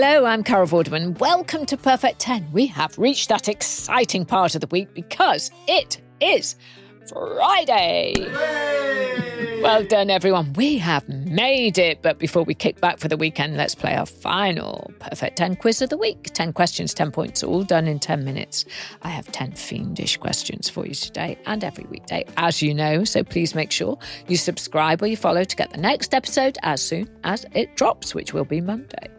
Hello, I'm Carol Vorderman. Welcome to Perfect 10. We have reached that exciting part of the week because it is Friday. Well done, everyone. We have made it. But before we kick back for the weekend, let's play our final Perfect 10 quiz of the week. 10 questions, 10 points, all done in 10 minutes. I have 10 fiendish questions for you today and every weekday, as you know. So please make sure you subscribe or you follow to get the next episode as soon as it drops, which will be Monday.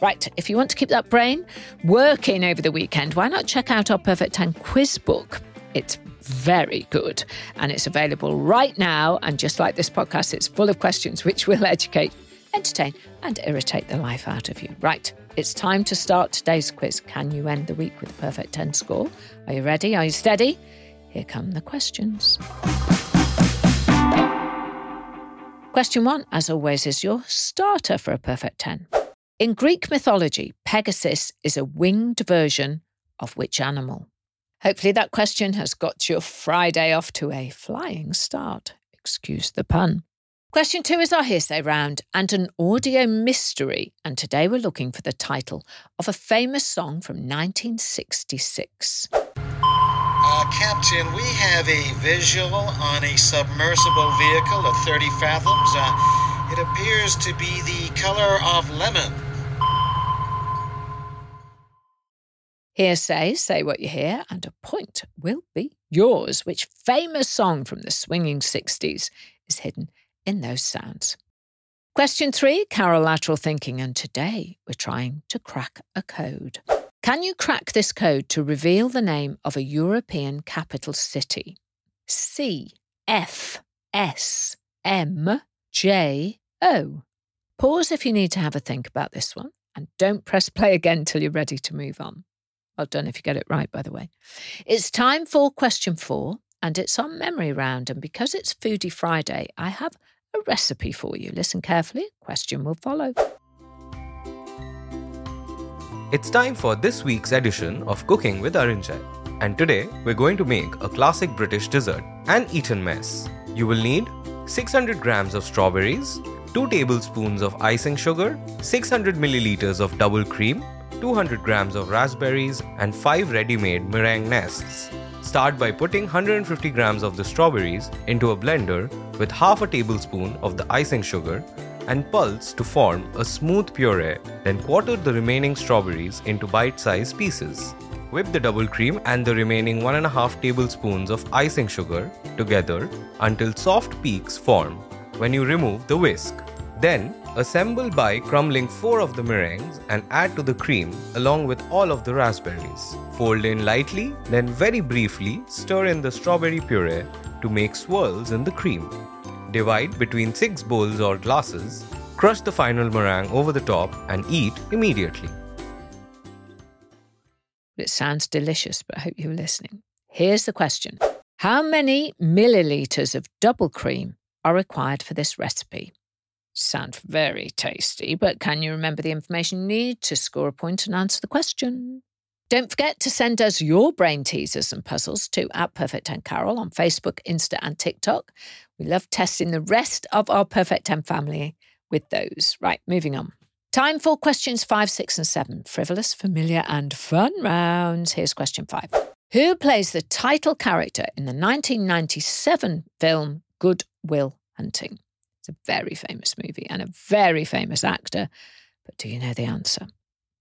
Right, if you want to keep that brain working over the weekend, why not check out our Perfect 10 quiz book? It's very good and it's available right now. And just like this podcast, it's full of questions which will educate, entertain, and irritate the life out of you. Right, it's time to start today's quiz. Can you end the week with a perfect 10 score? Are you ready? Are you steady? Here come the questions. Question one, as always, is your starter for a perfect 10. In Greek mythology, Pegasus is a winged version of which animal? Hopefully, that question has got your Friday off to a flying start. Excuse the pun. Question two is our hearsay round and an audio mystery. And today we're looking for the title of a famous song from 1966. Uh, Captain, we have a visual on a submersible vehicle of 30 fathoms. Uh, it appears to be the color of lemon. Hearsay, say what you hear, and a point will be yours. Which famous song from the swinging 60s is hidden in those sounds? Question three Carol Lateral Thinking, and today we're trying to crack a code. Can you crack this code to reveal the name of a European capital city? C F S M J O. Pause if you need to have a think about this one, and don't press play again till you're ready to move on. Well done if you get it right, by the way. It's time for question four, and it's on memory round. And because it's Foodie Friday, I have a recipe for you. Listen carefully, question will follow. It's time for this week's edition of Cooking with Arinjay. And today we're going to make a classic British dessert, an Eton mess. You will need 600 grams of strawberries, 2 tablespoons of icing sugar, 600 milliliters of double cream, 200 grams of raspberries, and 5 ready-made meringue nests. Start by putting 150 grams of the strawberries into a blender with half a tablespoon of the icing sugar and pulse to form a smooth puree, then quarter the remaining strawberries into bite-sized pieces. Whip the double cream and the remaining 1.5 tablespoons of icing sugar together until soft peaks form when you remove the whisk. Then, assemble by crumbling 4 of the meringues and add to the cream along with all of the raspberries. Fold in lightly, then very briefly stir in the strawberry puree to make swirls in the cream. Divide between 6 bowls or glasses, crush the final meringue over the top and eat immediately. It sounds delicious, but I hope you're listening. Here's the question How many milliliters of double cream are required for this recipe? Sound very tasty, but can you remember the information you need to score a point and answer the question? Don't forget to send us your brain teasers and puzzles to at Perfect 10 Carol on Facebook, Insta, and TikTok. We love testing the rest of our Perfect 10 family with those. Right, moving on. Time for questions five, six, and seven. Frivolous, familiar, and fun rounds. Here's question five Who plays the title character in the 1997 film Good Will Hunting? It's a very famous movie and a very famous actor. But do you know the answer?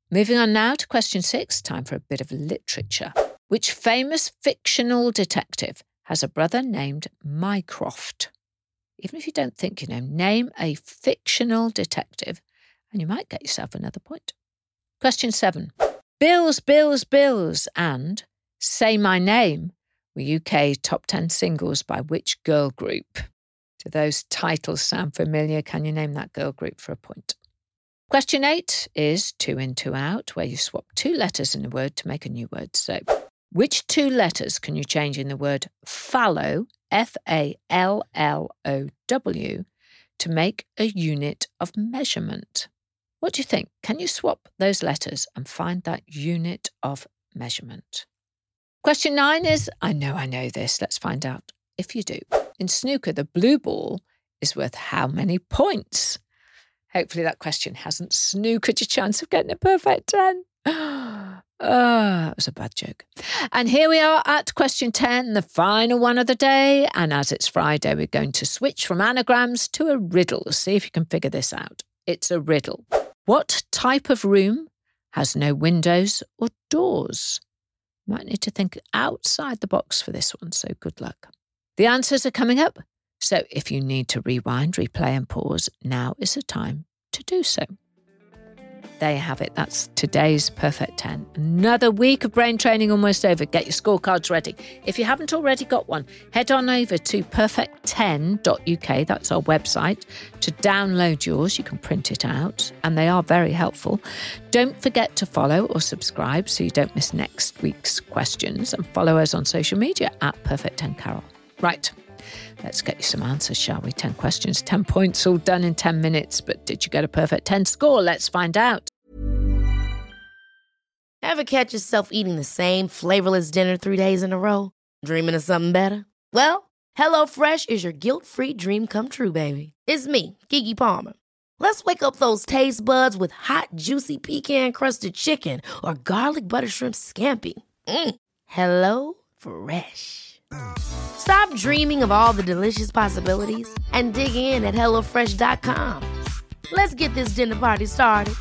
Moving on now to question six, time for a bit of literature. Which famous fictional detective has a brother named Mycroft? Even if you don't think you know, name a fictional detective and you might get yourself another point. Question seven Bills, Bills, Bills, and Say My Name were UK top 10 singles by which girl group? Do those titles sound familiar? Can you name that girl group for a point? Question eight is two in, two out, where you swap two letters in a word to make a new word. So, which two letters can you change in the word fallow, F A L L O W, to make a unit of measurement? What do you think? Can you swap those letters and find that unit of measurement? Question nine is I know I know this. Let's find out if you do. In snooker, the blue ball is worth how many points? Hopefully, that question hasn't snookered your chance of getting a perfect 10. Oh, was a bad joke. And here we are at question 10, the final one of the day. And as it's Friday, we're going to switch from anagrams to a riddle. See if you can figure this out. It's a riddle. What type of room has no windows or doors? Might need to think outside the box for this one, so good luck. The answers are coming up. So if you need to rewind, replay, and pause, now is the time to do so. There you have it. That's today's Perfect 10. Another week of brain training almost over. Get your scorecards ready. If you haven't already got one, head on over to perfect10.uk. That's our website to download yours. You can print it out, and they are very helpful. Don't forget to follow or subscribe so you don't miss next week's questions, and follow us on social media at Perfect 10 Carol. Right. Let's get you some answers, shall we? 10 questions, 10 points, all done in 10 minutes. But did you get a perfect 10 score? Let's find out. Ever catch yourself eating the same flavorless dinner three days in a row? Dreaming of something better? Well, HelloFresh is your guilt free dream come true, baby. It's me, Keke Palmer. Let's wake up those taste buds with hot, juicy pecan crusted chicken or garlic butter shrimp scampi. Mm. Hello Fresh. Stop dreaming of all the delicious possibilities and dig in at HelloFresh.com. Let's get this dinner party started.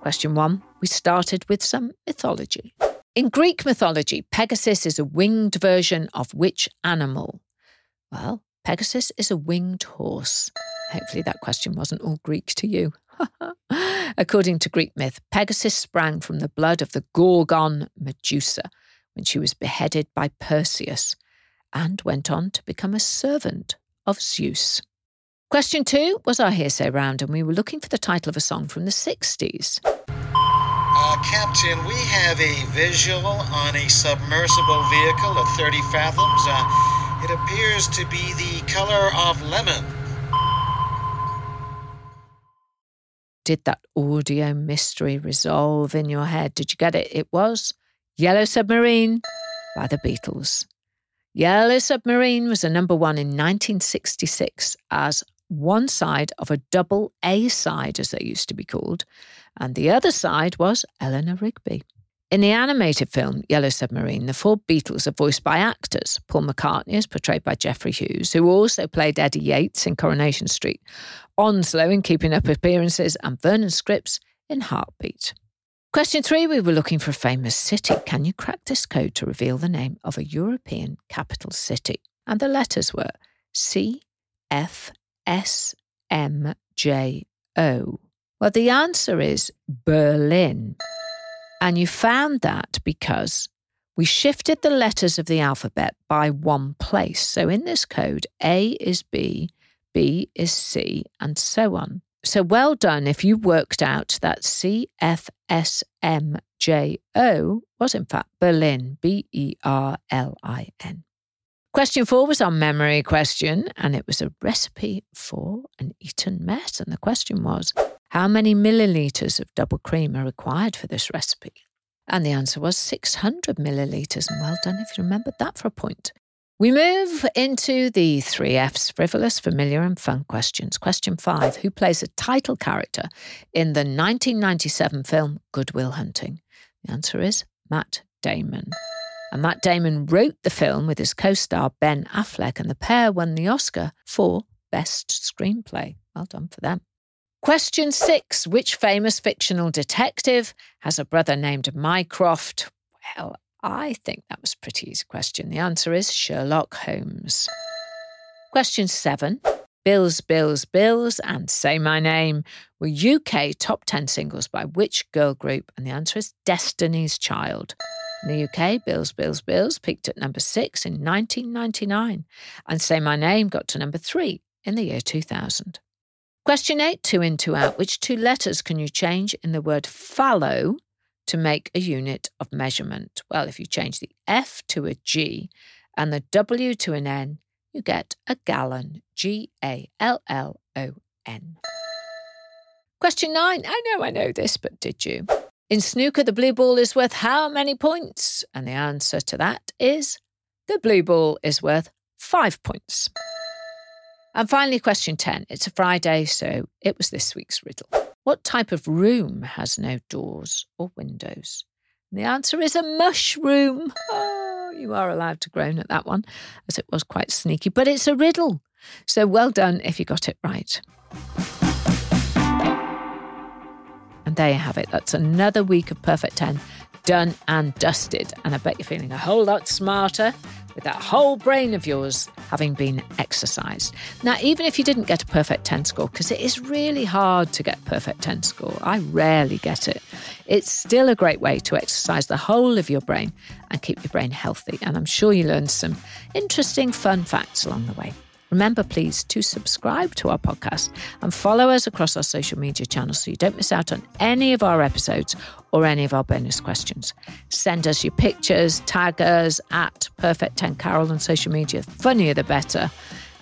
Question one We started with some mythology. In Greek mythology, Pegasus is a winged version of which animal? Well, Pegasus is a winged horse. Hopefully, that question wasn't all Greek to you. According to Greek myth, Pegasus sprang from the blood of the Gorgon Medusa when she was beheaded by Perseus and went on to become a servant of Zeus. Question two was our hearsay round, and we were looking for the title of a song from the 60s. Uh, Captain, we have a visual on a submersible vehicle at 30 fathoms. Uh, it appears to be the color of lemon. Did that audio mystery resolve in your head? Did you get it? It was Yellow Submarine by the Beatles. Yellow Submarine was a number one in 1966 as one side of a double A side, as they used to be called, and the other side was Eleanor Rigby. In the animated film Yellow Submarine, the four Beatles are voiced by actors. Paul McCartney is portrayed by Geoffrey Hughes, who also played Eddie Yates in Coronation Street, Onslow in Keeping Up Appearances, and Vernon Scripps in Heartbeat. Question three We were looking for a famous city. Can you crack this code to reveal the name of a European capital city? And the letters were C, F, S, M, J, O. Well, the answer is Berlin. And you found that because we shifted the letters of the alphabet by one place. So in this code, A is B, B is C, and so on. So well done if you worked out that C F S M J O was in fact Berlin, B E R L I N. Question four was our memory question, and it was a recipe for an Eton mess. And the question was how many millilitres of double cream are required for this recipe? And the answer was 600 millilitres. And well done if you remembered that for a point. We move into the three F's frivolous, familiar, and fun questions. Question five Who plays a title character in the 1997 film Good Will Hunting? The answer is Matt Damon. And Matt Damon wrote the film with his co star Ben Affleck, and the pair won the Oscar for Best Screenplay. Well done for them. Question six Which famous fictional detective has a brother named Mycroft? Well, I think that was a pretty easy question. The answer is Sherlock Holmes. Question seven Bills, Bills, Bills, and Say My Name were UK top 10 singles by which girl group? And the answer is Destiny's Child. In the UK, Bills, Bills, Bills peaked at number six in 1999, and Say My Name got to number three in the year 2000. Question eight, two in, two out. Which two letters can you change in the word fallow to make a unit of measurement? Well, if you change the F to a G and the W to an N, you get a gallon. G A L L O N. Question nine. I know I know this, but did you? In snooker, the blue ball is worth how many points? And the answer to that is the blue ball is worth five points. And finally, question 10. It's a Friday, so it was this week's riddle. What type of room has no doors or windows? And the answer is a mushroom. Oh, you are allowed to groan at that one, as it was quite sneaky, but it's a riddle. So well done if you got it right. And there you have it. That's another week of Perfect 10 done and dusted. And I bet you're feeling a whole lot smarter with that whole brain of yours having been exercised. Now, even if you didn't get a perfect 10 score, because it is really hard to get perfect 10 score, I rarely get it, it's still a great way to exercise the whole of your brain and keep your brain healthy. And I'm sure you learned some interesting, fun facts along the way. Remember, please, to subscribe to our podcast and follow us across our social media channels so you don't miss out on any of our episodes or any of our bonus questions. Send us your pictures, tag us at Perfect 10 Carol on social media. Funnier the better.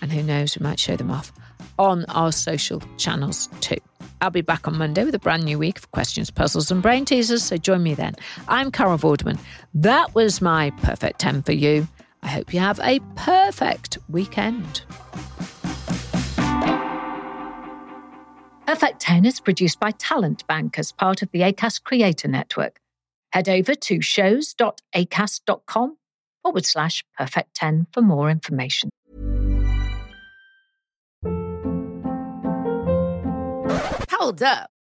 And who knows, we might show them off on our social channels too. I'll be back on Monday with a brand new week of questions, puzzles, and brain teasers, so join me then. I'm Carol Vorderman. That was my perfect 10 for you. I hope you have a perfect weekend. Perfect 10 is produced by Talent Bank as part of the ACAST Creator Network. Head over to shows.acast.com forward slash perfect 10 for more information. Hold up.